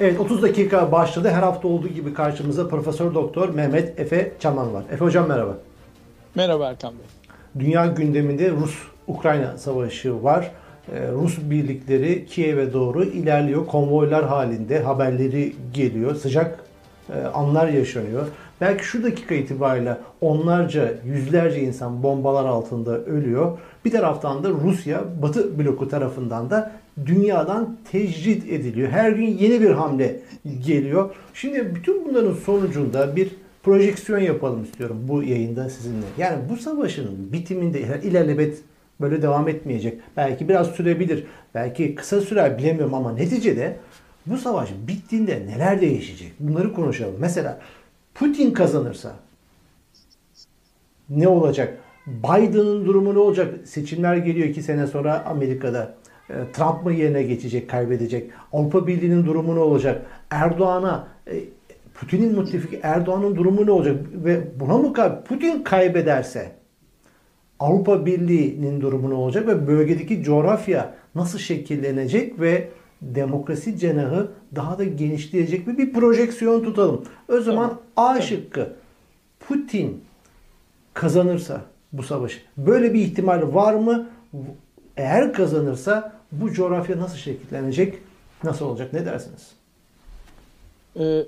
Evet 30 dakika başladı. Her hafta olduğu gibi karşımızda Profesör Doktor Mehmet Efe Çaman var. Efe Hocam merhaba. Merhaba Erkan Bey. Dünya gündeminde Rus-Ukrayna savaşı var. Ee, Rus birlikleri Kiev'e doğru ilerliyor. Konvoylar halinde haberleri geliyor. Sıcak e, anlar yaşanıyor. Belki şu dakika itibariyle onlarca, yüzlerce insan bombalar altında ölüyor. Bir taraftan da Rusya, Batı bloku tarafından da dünyadan tecrit ediliyor. Her gün yeni bir hamle geliyor. Şimdi bütün bunların sonucunda bir projeksiyon yapalım istiyorum bu yayında sizinle. Yani bu savaşın bitiminde ilerlemet böyle devam etmeyecek. Belki biraz sürebilir. Belki kısa sürer bilemiyorum ama neticede bu savaş bittiğinde neler değişecek? Bunları konuşalım. Mesela Putin kazanırsa ne olacak? Biden'ın durumu ne olacak? Seçimler geliyor iki sene sonra Amerika'da. E, Trump mı yerine geçecek, kaybedecek? Avrupa Birliği'nin durumu ne olacak? Erdoğan'a, e, Putin'in müttefiki Erdoğan'ın durumu ne olacak? Ve buna mı Putin kaybederse Avrupa Birliği'nin durumu ne olacak ve bölgedeki coğrafya nasıl şekillenecek ve demokrasi cenahı daha da genişleyecek mi? Bir projeksiyon tutalım. O zaman. A şıkkı Putin kazanırsa bu savaşı böyle bir ihtimal var mı? Eğer kazanırsa bu coğrafya nasıl şekillenecek? Nasıl olacak? Ne dersiniz? Ee,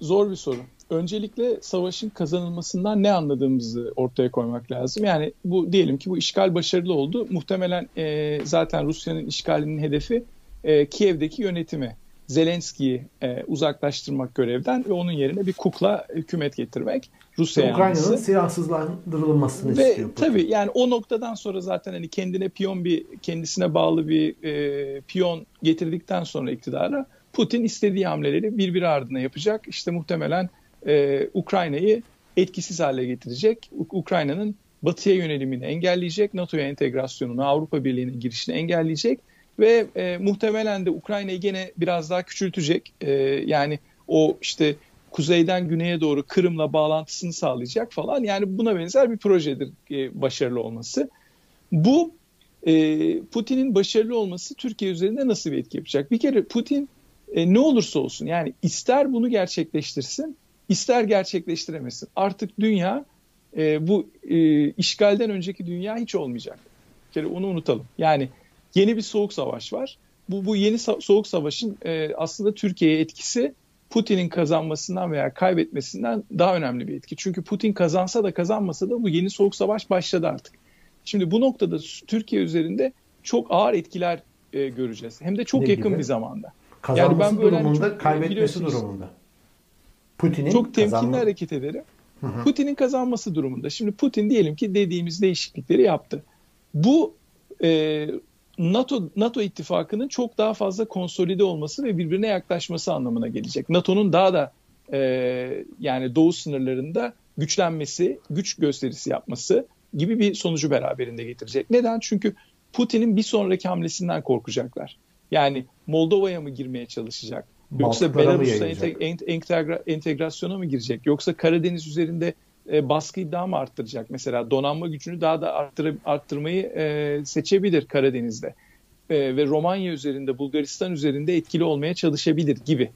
zor bir soru. Öncelikle savaşın kazanılmasından ne anladığımızı ortaya koymak lazım. Yani bu diyelim ki bu işgal başarılı oldu. Muhtemelen e, zaten Rusya'nın işgalinin hedefi e, Kiev'deki yönetimi. Zelenski'yi e, uzaklaştırmak görevden ve onun yerine bir kukla hükümet getirmek. Rusya Ukrayna'nın silahsızlandırılmasını ve istiyor. Tabii yani o noktadan sonra zaten hani kendine piyon bir kendisine bağlı bir e, piyon getirdikten sonra iktidara Putin istediği hamleleri birbiri ardına yapacak. İşte muhtemelen e, Ukrayna'yı etkisiz hale getirecek. Ukrayna'nın batıya yönelimini engelleyecek, NATO'ya entegrasyonunu, Avrupa Birliği'ne girişini engelleyecek ve e, muhtemelen de Ukrayna'yı gene biraz daha küçültecek. E, yani o işte kuzeyden güneye doğru Kırım'la bağlantısını sağlayacak falan. Yani buna benzer bir projedir e, başarılı olması. Bu e, Putin'in başarılı olması Türkiye üzerinde nasıl bir etki yapacak? Bir kere Putin e, ne olursa olsun yani ister bunu gerçekleştirsin ister gerçekleştiremesin. Artık dünya e, bu e, işgalden önceki dünya hiç olmayacak. Bir kere onu unutalım. Yani yeni bir soğuk savaş var. Bu, bu yeni soğuk savaşın e, aslında Türkiye'ye etkisi Putin'in kazanmasından veya kaybetmesinden daha önemli bir etki. Çünkü Putin kazansa da kazanmasa da bu yeni soğuk savaş başladı artık. Şimdi bu noktada Türkiye üzerinde çok ağır etkiler e, göreceğiz. Hem de çok ne yakın gibi? bir zamanda. Kazanması yani ben böyle durumunda, çok, kaybetmesi durumunda. Putin'in çok temkinli kazanma... hareket ederim. Putin'in kazanması durumunda. Şimdi Putin diyelim ki dediğimiz değişiklikleri yaptı. Bu e, NATO NATO ittifakının çok daha fazla konsolide olması ve birbirine yaklaşması anlamına gelecek. NATO'nun daha da e, yani doğu sınırlarında güçlenmesi, güç gösterisi yapması gibi bir sonucu beraberinde getirecek. Neden? Çünkü Putin'in bir sonraki hamlesinden korkacaklar. Yani Moldova'ya mı girmeye çalışacak? Yoksa Belarus'a entegra, entegrasyona mı girecek? Yoksa Karadeniz üzerinde e, baskıyı daha mı arttıracak? Mesela donanma gücünü daha da arttır, arttırmayı e, seçebilir Karadeniz'de. E, ve Romanya üzerinde, Bulgaristan üzerinde etkili olmaya çalışabilir gibi.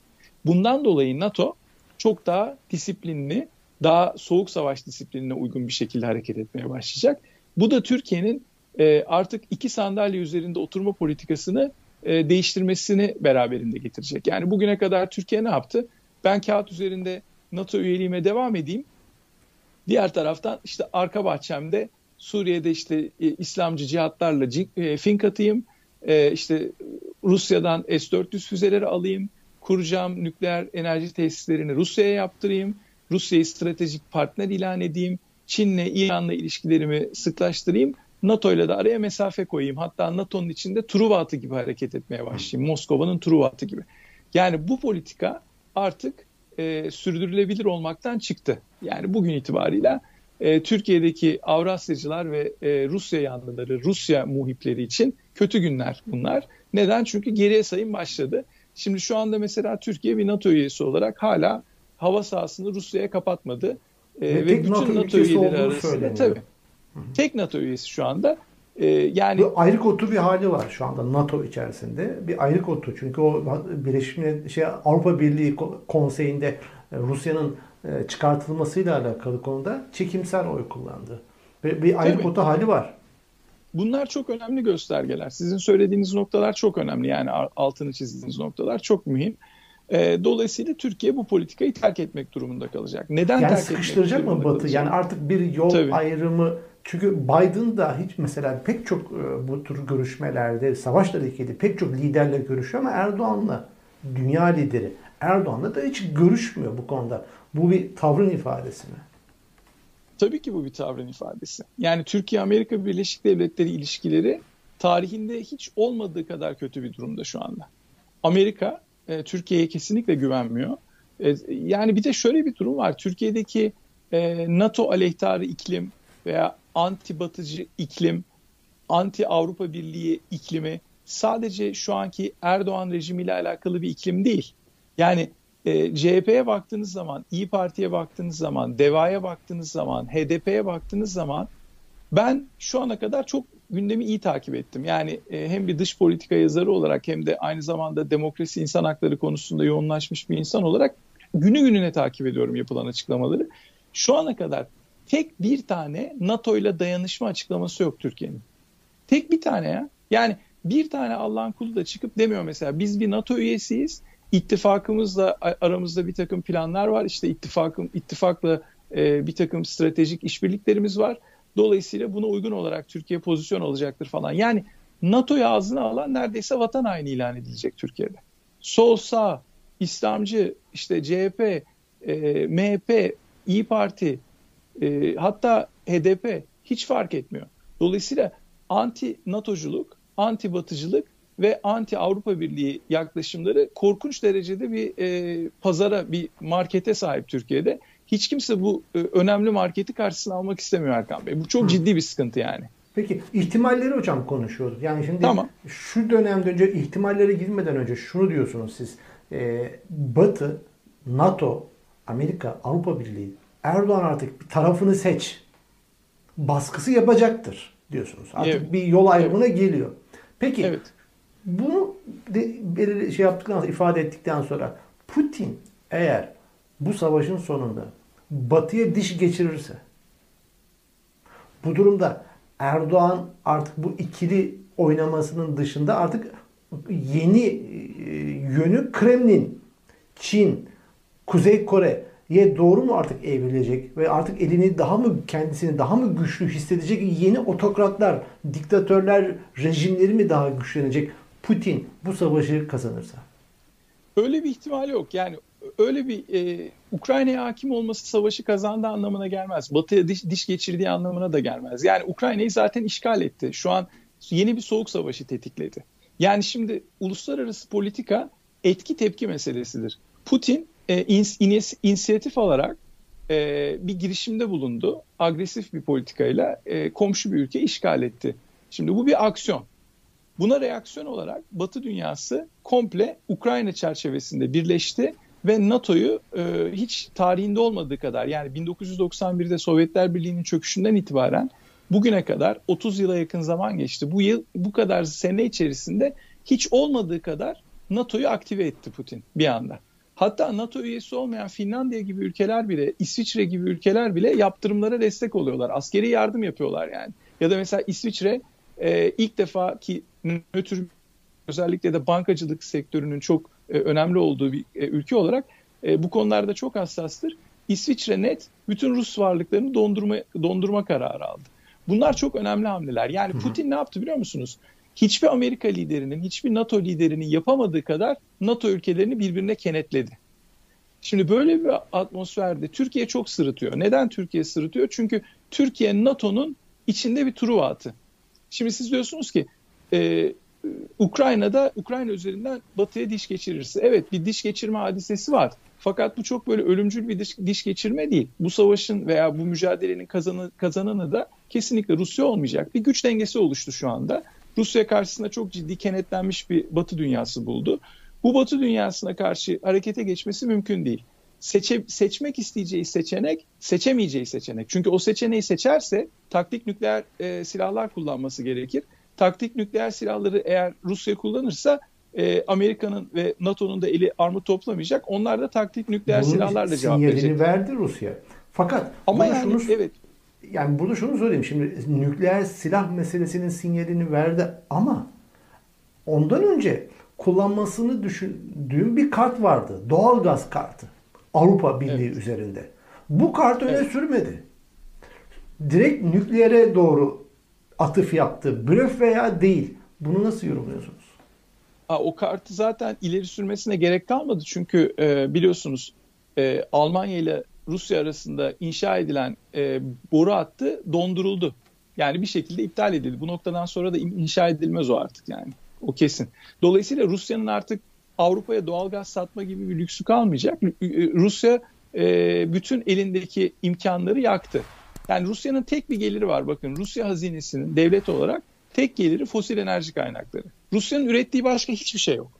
Bundan dolayı NATO çok daha disiplinli, daha soğuk savaş disiplinine uygun bir şekilde hareket etmeye başlayacak. Bu da Türkiye'nin e, artık iki sandalye üzerinde oturma politikasını e, değiştirmesini beraberinde getirecek. Yani bugüne kadar Türkiye ne yaptı? Ben kağıt üzerinde NATO üyeliğime devam edeyim. Diğer taraftan işte arka bahçemde Suriye'de işte e, İslamcı cihatlarla e, fink atayım. E, işte Rusya'dan S-400 füzeleri alayım. Kuracağım nükleer enerji tesislerini Rusya'ya yaptırayım. Rusya'yı stratejik partner ilan edeyim. Çin'le, İran'la ilişkilerimi sıklaştırayım. NATO ile de araya mesafe koyayım. Hatta NATO'nun içinde Truva atı gibi hareket etmeye başlayayım. Moskova'nın Truva atı gibi. Yani bu politika artık e, sürdürülebilir olmaktan çıktı. Yani bugün itibariyle e, Türkiye'deki Avrasyacılar ve e, Rusya yanlıları, Rusya muhipleri için kötü günler bunlar. Neden? Çünkü geriye sayım başladı. Şimdi şu anda mesela Türkiye bir NATO üyesi olarak hala hava sahasını Rusya'ya kapatmadı. E, ve, ve bütün NATO, NATO üyeleri arasında tabii Tek NATO üyesi şu anda Ee, yani bir ayrık otu bir hali var şu anda NATO içerisinde. Bir ayrık otu. Çünkü o Birleşmiş şey Avrupa Birliği Konseyi'nde e, Rusya'nın e, çıkartılmasıyla alakalı konuda çekimsel oy kullandı. Ve bir ayrık Tabii. otu hali var. Bunlar çok önemli göstergeler. Sizin söylediğiniz noktalar çok önemli. Yani altını çizdiğiniz noktalar çok mühim. E, dolayısıyla Türkiye bu politikayı terk etmek durumunda kalacak. Neden yani terk sıkıştıracak mı Batı? Kalacak? Yani artık bir yol Tabii. ayrımı çünkü Biden da hiç mesela pek çok e, bu tür görüşmelerde savaşla ilgili pek çok liderle görüşüyor ama Erdoğan'la dünya lideri Erdoğan'la da hiç görüşmüyor bu konuda. Bu bir tavrın ifadesi mi? Tabii ki bu bir tavrın ifadesi. Yani Türkiye-Amerika Birleşik Devletleri ilişkileri tarihinde hiç olmadığı kadar kötü bir durumda şu anda. Amerika e, Türkiye'ye kesinlikle güvenmiyor. E, yani bir de şöyle bir durum var. Türkiye'deki NATO aleyhtarı iklim veya anti batıcı iklim, anti Avrupa Birliği iklimi sadece şu anki Erdoğan rejimiyle alakalı bir iklim değil. Yani e, CHP'ye baktığınız zaman, İyi Parti'ye baktığınız zaman, DEVA'ya baktığınız zaman, HDP'ye baktığınız zaman ben şu ana kadar çok gündemi iyi takip ettim. Yani e, hem bir dış politika yazarı olarak hem de aynı zamanda demokrasi insan hakları konusunda yoğunlaşmış bir insan olarak günü gününe takip ediyorum yapılan açıklamaları. Şu ana kadar tek bir tane NATO ile dayanışma açıklaması yok Türkiye'nin. Tek bir tane ya. Yani bir tane Allah'ın kulu da çıkıp demiyor mesela biz bir NATO üyesiyiz. İttifakımızla aramızda bir takım planlar var. İşte ittifakım ittifakla e, bir takım stratejik işbirliklerimiz var. Dolayısıyla buna uygun olarak Türkiye pozisyon alacaktır falan. Yani NATO'yu ağzına alan neredeyse vatan haini ilan edilecek Türkiye'de. Sol sağ, İslamcı, işte CHP, e, MHP, İyi Parti, e, hatta HDP hiç fark etmiyor. Dolayısıyla anti NATO'culuk, anti batıcılık ve anti Avrupa Birliği yaklaşımları korkunç derecede bir e, pazara, bir markete sahip Türkiye'de. Hiç kimse bu e, önemli marketi karşısına almak istemiyor Erkan Bey. Bu çok Hı. ciddi bir sıkıntı yani. Peki ihtimalleri hocam konuşuyoruz. Yani şimdi tamam. şu dönemde önce ihtimallere girmeden önce şunu diyorsunuz siz. E, Batı, NATO, Amerika, Avrupa Birliği Erdoğan artık bir tarafını seç baskısı yapacaktır diyorsunuz. Artık evet. bir yol ayrımına evet. geliyor. Peki evet. bunu de, belirli şey yaptıktan sonra ifade ettikten sonra Putin eğer bu savaşın sonunda Batı'ya diş geçirirse bu durumda Erdoğan artık bu ikili oynamasının dışında artık yeni e, yönü Kremlin, Çin, Kuzey Kore'ye doğru mu artık evrilecek ve artık elini daha mı kendisini daha mı güçlü hissedecek yeni otokratlar, diktatörler, rejimleri mi daha güçlenecek Putin bu savaşı kazanırsa? Öyle bir ihtimal yok. Yani öyle bir e, Ukrayna'ya hakim olması savaşı kazandığı anlamına gelmez. Batı'ya diş, diş geçirdiği anlamına da gelmez. Yani Ukrayna'yı zaten işgal etti. Şu an yeni bir soğuk savaşı tetikledi. Yani şimdi uluslararası politika etki tepki meselesidir. Putin e, ins, ins, inisiyatif alarak e, bir girişimde bulundu. Agresif bir politikayla e, komşu bir ülke işgal etti. Şimdi bu bir aksiyon. Buna reaksiyon olarak Batı dünyası komple Ukrayna çerçevesinde birleşti ve NATO'yu e, hiç tarihinde olmadığı kadar yani 1991'de Sovyetler Birliği'nin çöküşünden itibaren bugüne kadar 30 yıla yakın zaman geçti. Bu yıl bu kadar sene içerisinde hiç olmadığı kadar NATO'yu aktive etti Putin bir anda. Hatta NATO üyesi olmayan Finlandiya gibi ülkeler bile, İsviçre gibi ülkeler bile yaptırımlara destek oluyorlar. Askeri yardım yapıyorlar yani. Ya da mesela İsviçre e, ilk defa ki nötr özellikle de bankacılık sektörünün çok e, önemli olduğu bir e, ülke olarak e, bu konularda çok hassastır. İsviçre net bütün Rus varlıklarını dondurma dondurma kararı aldı. Bunlar çok önemli hamleler. Yani Putin ne yaptı biliyor musunuz? Hiçbir Amerika liderinin, hiçbir NATO liderinin yapamadığı kadar NATO ülkelerini birbirine kenetledi. Şimdi böyle bir atmosferde Türkiye çok sırıtıyor. Neden Türkiye sırıtıyor? Çünkü Türkiye NATO'nun içinde bir truva atı. Şimdi siz diyorsunuz ki e, Ukrayna'da Ukrayna üzerinden Batı'ya diş geçirirse. Evet bir diş geçirme hadisesi var. Fakat bu çok böyle ölümcül bir diş, diş geçirme değil. Bu savaşın veya bu mücadelenin kazanı, kazananı da kesinlikle Rusya olmayacak. Bir güç dengesi oluştu şu anda. Rusya karşısında çok ciddi kenetlenmiş bir Batı dünyası buldu. Bu Batı dünyasına karşı harekete geçmesi mümkün değil. seçe, seçmek isteyeceği seçenek seçemeyeceği seçenek. Çünkü o seçeneği seçerse taktik nükleer e, silahlar kullanması gerekir. Taktik nükleer silahları eğer Rusya kullanırsa e, Amerika'nın ve NATO'nun da eli armut toplamayacak. Onlar da taktik nükleer Bunun silahlarla cevap verecek. sinyalini verdi Rusya. Fakat ama yani şunu, evet. Yani burada şunu söyleyeyim. Şimdi nükleer silah meselesinin sinyalini verdi ama ondan önce kullanmasını düşündüğüm bir kart vardı. Doğalgaz kartı. Avrupa Birliği evet. üzerinde. Bu kart öne evet. sürmedi. Direkt nükleere doğru atıf yaptı. Blöf veya değil. Bunu nasıl yorumluyorsunuz? Ha, o kartı zaten ileri sürmesine gerek kalmadı. Çünkü e, biliyorsunuz e, Almanya ile Rusya arasında inşa edilen e, boru hattı donduruldu. Yani bir şekilde iptal edildi. Bu noktadan sonra da inşa edilmez o artık yani. O kesin. Dolayısıyla Rusya'nın artık Avrupa'ya doğal gaz satma gibi bir lüksü kalmayacak. Rusya e, bütün elindeki imkanları yaktı. Yani Rusya'nın tek bir geliri var. Bakın Rusya hazinesinin devlet olarak tek geliri fosil enerji kaynakları. Rusya'nın ürettiği başka hiçbir şey yok.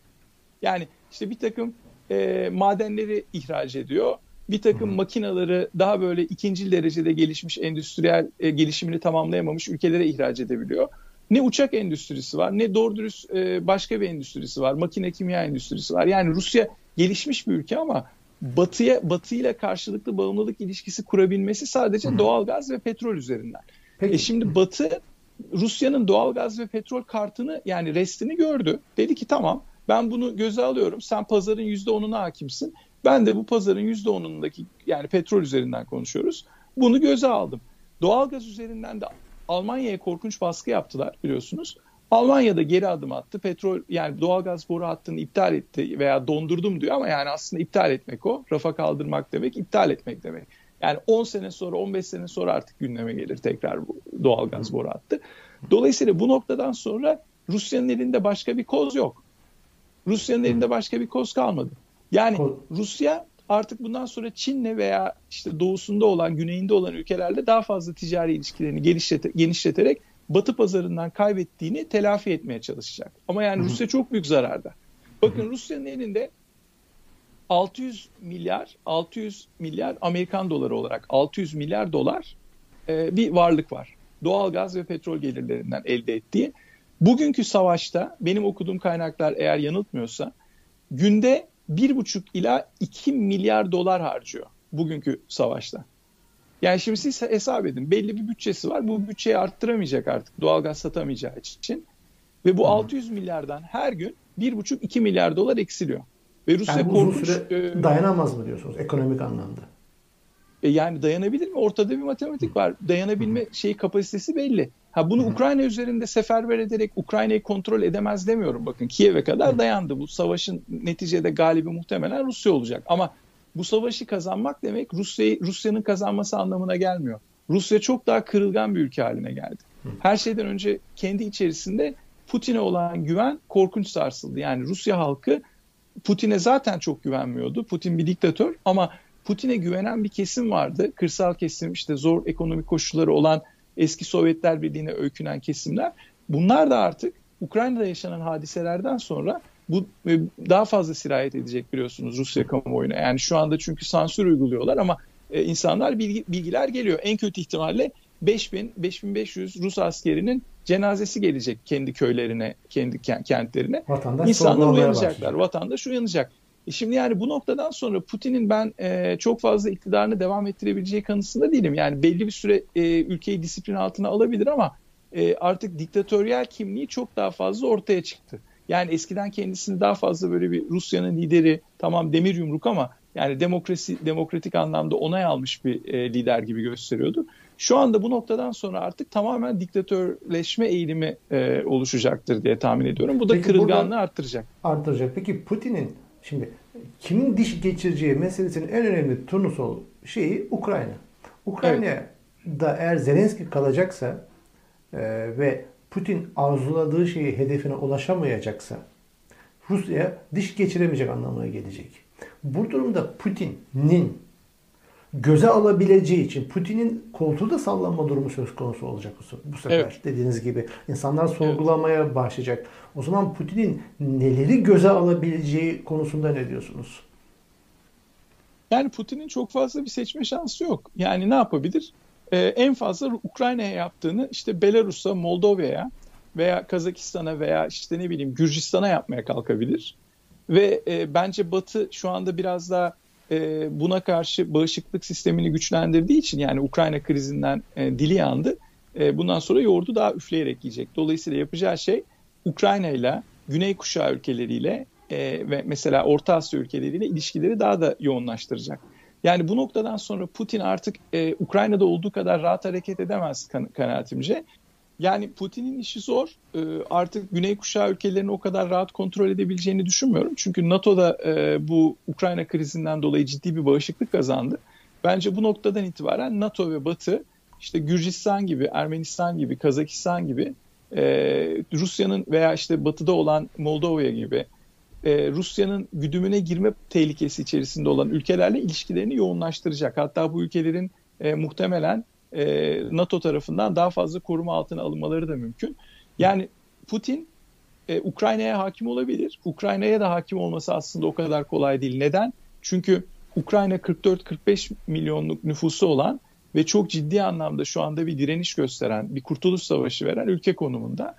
Yani işte bir takım e, madenleri ihraç ediyor. Bir takım hmm. makinaları daha böyle ikinci derecede gelişmiş endüstriyel e, gelişimini tamamlayamamış ülkelere ihraç edebiliyor. Ne uçak endüstrisi var ne doğru dürüst e, başka bir endüstrisi var. Makine kimya endüstrisi var. Yani Rusya gelişmiş bir ülke ama batıya batıyla karşılıklı bağımlılık ilişkisi kurabilmesi sadece hmm. doğal gaz ve petrol üzerinden. Peki. E şimdi Batı Rusya'nın doğal gaz ve petrol kartını yani restini gördü. Dedi ki tamam ben bunu göze alıyorum. Sen pazarın %10'una hakimsin. Ben de bu pazarın %10'undaki yani petrol üzerinden konuşuyoruz. Bunu göze aldım. Doğalgaz üzerinden de Almanya'ya korkunç baskı yaptılar biliyorsunuz. Almanya'da geri adım attı. Petrol yani doğalgaz boru hattını iptal etti veya dondurdum diyor ama yani aslında iptal etmek o. Rafa kaldırmak demek, iptal etmek demek. Yani 10 sene sonra, 15 sene sonra artık gündeme gelir tekrar bu doğalgaz boru hattı. Dolayısıyla bu noktadan sonra Rusya'nın elinde başka bir koz yok. Rusya'nın elinde başka bir koz kalmadı. Yani Rusya artık bundan sonra Çin'le veya işte doğusunda olan, güneyinde olan ülkelerle daha fazla ticari ilişkilerini genişlete, genişleterek Batı pazarından kaybettiğini telafi etmeye çalışacak. Ama yani Rusya çok büyük zararda. Bakın Rusya'nın elinde 600 milyar 600 milyar Amerikan doları olarak 600 milyar dolar e, bir varlık var. Doğal gaz ve petrol gelirlerinden elde ettiği. Bugünkü savaşta benim okuduğum kaynaklar eğer yanıltmıyorsa günde 1,5 ila 2 milyar dolar harcıyor bugünkü savaşta. Yani şimdi siz hesap edin. Belli bir bütçesi var. Bu bütçeyi arttıramayacak artık doğalgaz satamayacağı için. Ve bu hmm. 600 milyardan her gün 1,5-2 milyar dolar eksiliyor. Ve Rusya yani korkunç... E, dayanamaz mı diyorsunuz ekonomik anlamda? E yani dayanabilir mi? Ortada bir matematik var. Dayanabilme Hı. şeyi kapasitesi belli. Ha bunu. Ukrayna üzerinde seferber ederek Ukrayna'yı kontrol edemez demiyorum. Bakın Kiev'e kadar dayandı. Bu savaşın neticede galibi muhtemelen Rusya olacak. Ama bu savaşı kazanmak demek Rusya'yı Rusya'nın kazanması anlamına gelmiyor. Rusya çok daha kırılgan bir ülke haline geldi. Her şeyden önce kendi içerisinde Putin'e olan güven korkunç sarsıldı. Yani Rusya halkı Putin'e zaten çok güvenmiyordu. Putin bir diktatör ama Putin'e güvenen bir kesim vardı. Kırsal kesim işte zor ekonomik koşulları olan eski Sovyetler Birliği'ne öykünen kesimler. Bunlar da artık Ukrayna'da yaşanan hadiselerden sonra bu e, daha fazla sirayet edecek biliyorsunuz Rusya kamuoyuna. Yani şu anda çünkü sansür uyguluyorlar ama e, insanlar bilgi, bilgiler geliyor. En kötü ihtimalle 5000 5500 Rus askerinin cenazesi gelecek kendi köylerine, kendi kentlerine. Vatandaş İnsanlar uyanacaklar. Vatandaş uyanacak. E şimdi yani bu noktadan sonra Putin'in ben e, çok fazla iktidarını devam ettirebileceği kanısında değilim. Yani belli bir süre e, ülkeyi disiplin altına alabilir ama e, artık diktatöryel kimliği çok daha fazla ortaya çıktı. Yani eskiden kendisini daha fazla böyle bir Rusya'nın lideri tamam demir yumruk ama yani demokrasi demokratik anlamda onay almış bir e, lider gibi gösteriyordu. Şu anda bu noktadan sonra artık tamamen diktatörleşme eğilimi e, oluşacaktır diye tahmin ediyorum. Bu da Peki kırılganlığı arttıracak. Arttıracak. Peki Putin'in şimdi kimin diş geçireceği meselesinin en önemli turnusol şeyi Ukrayna. Ukrayna'da evet. eğer Zelenski kalacaksa e, ve Putin arzuladığı şeyi hedefine ulaşamayacaksa Rusya diş geçiremeyecek anlamına gelecek. Bu durumda Putin'in göze alabileceği için Putin'in koltuğu da sallanma durumu söz konusu olacak bu sefer. Evet. Dediğiniz gibi insanlar sorgulamaya evet. başlayacak. O zaman Putin'in neleri göze alabileceği konusunda ne diyorsunuz? Yani Putin'in çok fazla bir seçme şansı yok. Yani ne yapabilir? Ee, en fazla Ukrayna'ya yaptığını işte Belarus'a, Moldova'ya veya Kazakistan'a veya işte ne bileyim Gürcistan'a yapmaya kalkabilir. Ve e, bence Batı şu anda biraz daha e, buna karşı bağışıklık sistemini güçlendirdiği için yani Ukrayna krizinden e, dili yandı. E, bundan sonra yoğurdu daha üfleyerek yiyecek. Dolayısıyla yapacağı şey Ukrayna ile Güney Kuşağı ülkeleriyle ve mesela Orta Asya ülkeleriyle ilişkileri daha da yoğunlaştıracak. Yani bu noktadan sonra Putin artık e, Ukrayna'da olduğu kadar rahat hareket edemez kan- kanaatimce. Yani Putin'in işi zor. E, artık Güney Kuşağı ülkelerini o kadar rahat kontrol edebileceğini düşünmüyorum. Çünkü NATO'da e, bu Ukrayna krizinden dolayı ciddi bir bağışıklık kazandı. Bence bu noktadan itibaren NATO ve Batı işte Gürcistan gibi, Ermenistan gibi, Kazakistan gibi e, Rusya'nın veya işte batıda olan Moldova gibi e, Rusya'nın güdümüne girme tehlikesi içerisinde olan ülkelerle ilişkilerini yoğunlaştıracak. Hatta bu ülkelerin e, muhtemelen e, NATO tarafından daha fazla koruma altına alınmaları da mümkün. Yani Putin e, Ukrayna'ya hakim olabilir. Ukrayna'ya da hakim olması aslında o kadar kolay değil. Neden? Çünkü Ukrayna 44-45 milyonluk nüfusu olan ve çok ciddi anlamda şu anda bir direniş gösteren, bir kurtuluş savaşı veren ülke konumunda.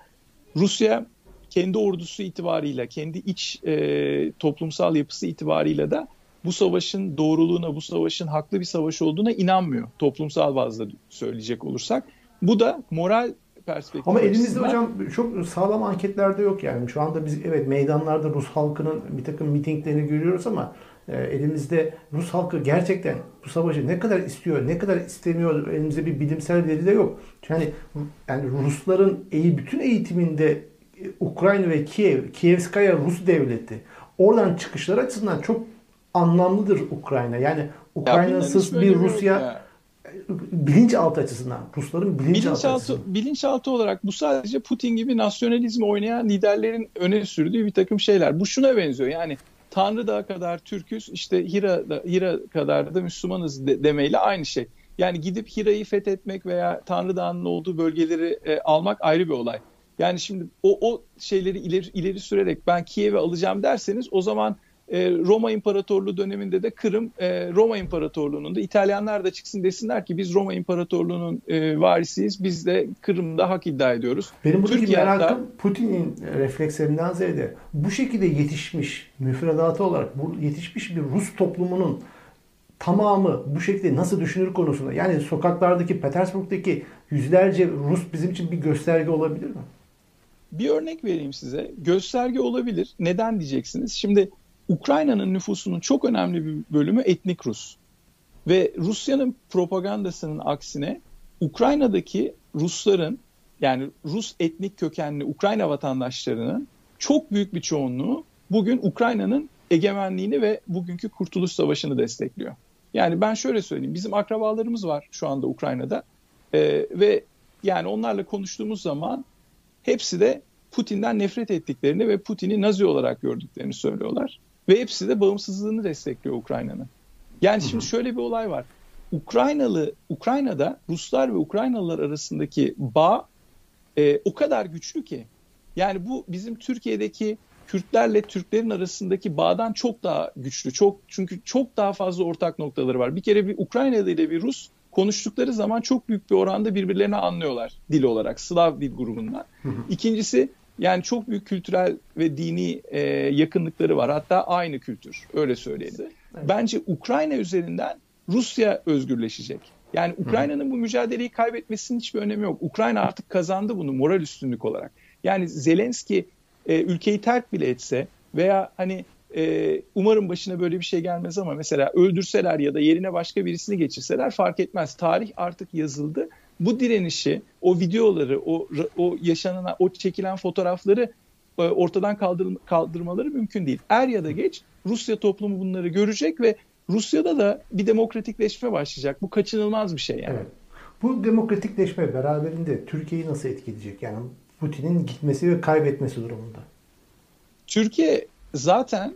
Rusya kendi ordusu itibarıyla, kendi iç e, toplumsal yapısı itibarıyla da bu savaşın doğruluğuna, bu savaşın haklı bir savaş olduğuna inanmıyor. Toplumsal bazda söyleyecek olursak. Bu da moral perspektif Ama elimizde hocam çok sağlam anketlerde yok yani. Şu anda biz evet meydanlarda Rus halkının bir takım mitinglerini görüyoruz ama e, elimizde Rus halkı gerçekten bu savaşı ne kadar istiyor, ne kadar istemiyor elimizde bir bilimsel veri de yok. Yani yani Rusların eği bütün eğitiminde e, Ukrayna ve Kiev, Kievskaya Rus devleti oradan çıkışlar açısından çok anlamlıdır Ukrayna. Yani Ukrayna'sız bir Rusya bilinçaltı açısından, Rusların bilinçaltı, bilinçaltı açısından. Bilinçaltı olarak bu sadece Putin gibi nasyonalizmi oynayan liderlerin öne sürdüğü bir takım şeyler. Bu şuna benziyor yani Tanrı Dağı kadar Türküz, işte Hira, Hira kadar da Müslümanız de, demeyle aynı şey. Yani gidip Hira'yı fethetmek veya Tanrı Dağı'nın olduğu bölgeleri e, almak ayrı bir olay. Yani şimdi o, o şeyleri ileri, ileri sürerek ben Kiev'i alacağım derseniz o zaman e, Roma İmparatorluğu döneminde de Kırım e, Roma İmparatorluğu'nun da İtalyanlar da çıksın desinler ki biz Roma İmparatorluğu'nun e, varisiyiz. Biz de Kırım'da hak iddia ediyoruz. Benim buradaki Türkiye merakım hatta, Putin'in reflekslerinden ziyade bu şekilde yetişmiş müfredatı olarak bu yetişmiş bir Rus toplumunun tamamı bu şekilde nasıl düşünür konusunda. Yani sokaklardaki Petersburg'daki yüzlerce Rus bizim için bir gösterge olabilir mi? Bir örnek vereyim size. Gösterge olabilir. Neden diyeceksiniz? Şimdi Ukrayna'nın nüfusunun çok önemli bir bölümü etnik Rus. Ve Rusya'nın propagandasının aksine Ukrayna'daki Rusların yani Rus etnik kökenli Ukrayna vatandaşlarının çok büyük bir çoğunluğu bugün Ukrayna'nın egemenliğini ve bugünkü Kurtuluş Savaşı'nı destekliyor. Yani ben şöyle söyleyeyim bizim akrabalarımız var şu anda Ukrayna'da ee, ve yani onlarla konuştuğumuz zaman hepsi de Putin'den nefret ettiklerini ve Putin'i Nazi olarak gördüklerini söylüyorlar. Ve hepsi de bağımsızlığını destekliyor Ukrayna'nın. Yani şimdi şöyle bir olay var. Ukraynalı Ukrayna'da Ruslar ve Ukraynalılar arasındaki bağ e, o kadar güçlü ki. Yani bu bizim Türkiye'deki Kürtlerle Türklerin arasındaki bağdan çok daha güçlü. Çok çünkü çok daha fazla ortak noktaları var. Bir kere bir Ukraynalı ile bir Rus konuştukları zaman çok büyük bir oranda birbirlerini anlıyorlar dil olarak Slav dil grubundan. İkincisi yani çok büyük kültürel ve dini e, yakınlıkları var. Hatta aynı kültür. Öyle söyleyelim. Evet. Bence Ukrayna üzerinden Rusya özgürleşecek. Yani Ukrayna'nın bu mücadeleyi kaybetmesinin hiçbir önemi yok. Ukrayna artık kazandı bunu moral üstünlük olarak. Yani Zelenski e, ülkeyi terk bile etse veya hani e, umarım başına böyle bir şey gelmez ama mesela öldürseler ya da yerine başka birisini geçirseler fark etmez. Tarih artık yazıldı bu direnişi, o videoları, o o yaşanan, o çekilen fotoğrafları e, ortadan kaldır, kaldırmaları mümkün değil. Er ya da geç Rusya toplumu bunları görecek ve Rusya'da da bir demokratikleşme başlayacak. Bu kaçınılmaz bir şey yani. Evet. Bu demokratikleşme beraberinde Türkiye'yi nasıl etkileyecek? Yani Putin'in gitmesi ve kaybetmesi durumunda. Türkiye zaten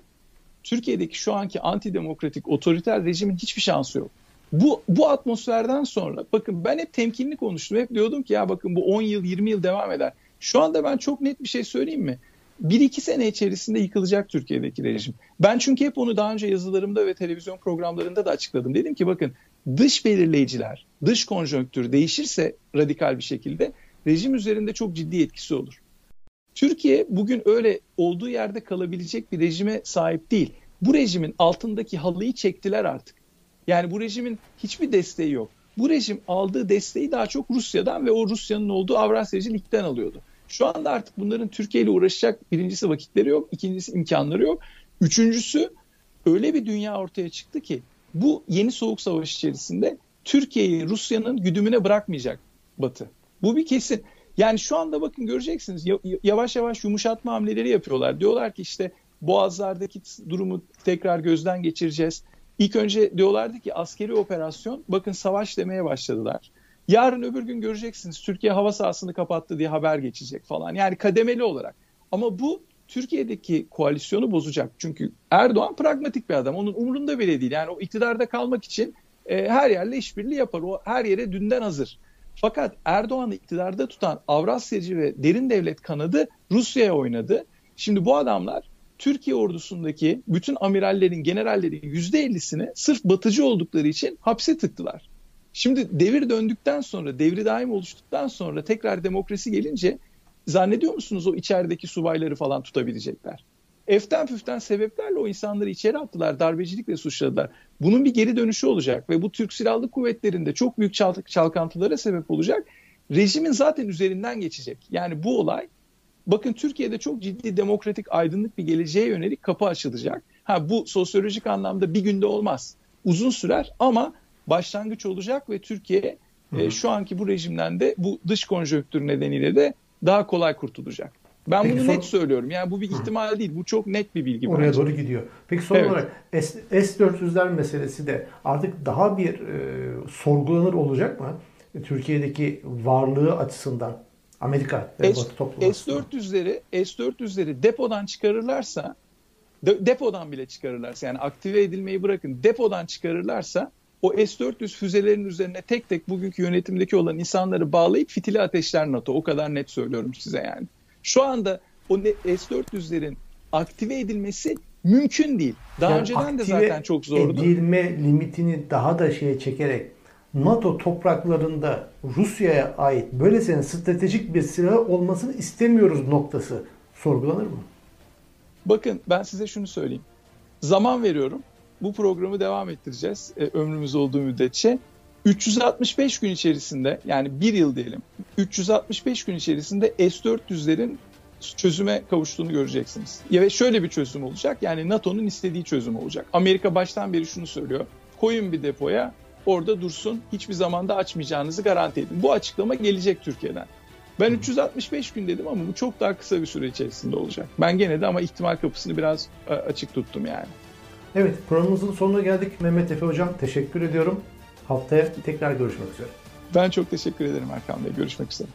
Türkiye'deki şu anki antidemokratik otoriter rejimin hiçbir şansı yok. Bu, bu atmosferden sonra bakın ben hep temkinli konuştum. Hep diyordum ki ya bakın bu 10 yıl 20 yıl devam eder. Şu anda ben çok net bir şey söyleyeyim mi? 1-2 sene içerisinde yıkılacak Türkiye'deki rejim. Ben çünkü hep onu daha önce yazılarımda ve televizyon programlarında da açıkladım. Dedim ki bakın dış belirleyiciler, dış konjonktür değişirse radikal bir şekilde rejim üzerinde çok ciddi etkisi olur. Türkiye bugün öyle olduğu yerde kalabilecek bir rejime sahip değil. Bu rejimin altındaki halıyı çektiler artık. Yani bu rejimin hiçbir desteği yok. Bu rejim aldığı desteği daha çok Rusya'dan ve o Rusya'nın olduğu Avrasyacı Lig'den alıyordu. Şu anda artık bunların Türkiye ile uğraşacak birincisi vakitleri yok, ikincisi imkanları yok. Üçüncüsü öyle bir dünya ortaya çıktı ki bu yeni soğuk savaş içerisinde Türkiye'yi Rusya'nın güdümüne bırakmayacak Batı. Bu bir kesin. Yani şu anda bakın göreceksiniz yavaş yavaş yumuşatma hamleleri yapıyorlar. Diyorlar ki işte boğazlardaki durumu tekrar gözden geçireceğiz. İlk önce diyorlardı ki askeri operasyon bakın savaş demeye başladılar. Yarın öbür gün göreceksiniz Türkiye hava sahasını kapattı diye haber geçecek falan. Yani kademeli olarak. Ama bu Türkiye'deki koalisyonu bozacak. Çünkü Erdoğan pragmatik bir adam. Onun umurunda bile değil. Yani o iktidarda kalmak için e, her yerle işbirliği yapar. O her yere dünden hazır. Fakat Erdoğan'ı iktidarda tutan Avrasyacı ve derin devlet kanadı Rusya'ya oynadı. Şimdi bu adamlar Türkiye ordusundaki bütün amirallerin, generallerin %50'sini sırf batıcı oldukları için hapse tıktılar. Şimdi devir döndükten sonra, devri daim oluştuktan sonra tekrar demokrasi gelince zannediyor musunuz o içerideki subayları falan tutabilecekler? Eften püften sebeplerle o insanları içeri attılar, darbecilikle suçladılar. Bunun bir geri dönüşü olacak ve bu Türk Silahlı Kuvvetleri'nde çok büyük çalkantılara sebep olacak. Rejimin zaten üzerinden geçecek. Yani bu olay bakın Türkiye'de çok ciddi demokratik aydınlık bir geleceğe yönelik kapı açılacak. Ha bu sosyolojik anlamda bir günde olmaz. Uzun sürer ama başlangıç olacak ve Türkiye e, şu anki bu rejimden de bu dış konjonktür nedeniyle de daha kolay kurtulacak. Ben Peki bunu son... net söylüyorum. Yani bu bir ihtimal Hı. değil. Bu çok net bir bilgi. Oraya bence. doğru gidiyor. Peki son evet. olarak S-400'ler meselesi de artık daha bir e, sorgulanır olacak mı? Türkiye'deki varlığı açısından Amerika ve S, Batı S-400'leri S-400'leri depodan çıkarırlarsa de, depodan bile çıkarırlarsa yani aktive edilmeyi bırakın depodan çıkarırlarsa o S-400 füzelerin üzerine tek tek bugünkü yönetimdeki olan insanları bağlayıp fitili ateşler NATO. O kadar net söylüyorum size yani. Şu anda o S-400'lerin aktive edilmesi mümkün değil. Daha yani önceden de zaten çok zordu. edilme limitini daha da şeye çekerek NATO topraklarında Rusya'ya ait böylesine stratejik bir silah olmasını istemiyoruz noktası sorgulanır mı? Bakın ben size şunu söyleyeyim. Zaman veriyorum. Bu programı devam ettireceğiz e, ömrümüz olduğu müddetçe. 365 gün içerisinde yani bir yıl diyelim 365 gün içerisinde S-400'lerin çözüme kavuştuğunu göreceksiniz. Ya ve şöyle bir çözüm olacak yani NATO'nun istediği çözüm olacak. Amerika baştan beri şunu söylüyor. Koyun bir depoya orada dursun hiçbir zamanda açmayacağınızı garanti edin. Bu açıklama gelecek Türkiye'den. Ben 365 gün dedim ama bu çok daha kısa bir süre içerisinde olacak. Ben gene de ama ihtimal kapısını biraz e, açık tuttum yani. Evet programımızın sonuna geldik. Mehmet Efe Hocam teşekkür ediyorum. Haftaya tekrar görüşmek üzere. Ben çok teşekkür ederim Erkan Bey. Görüşmek üzere.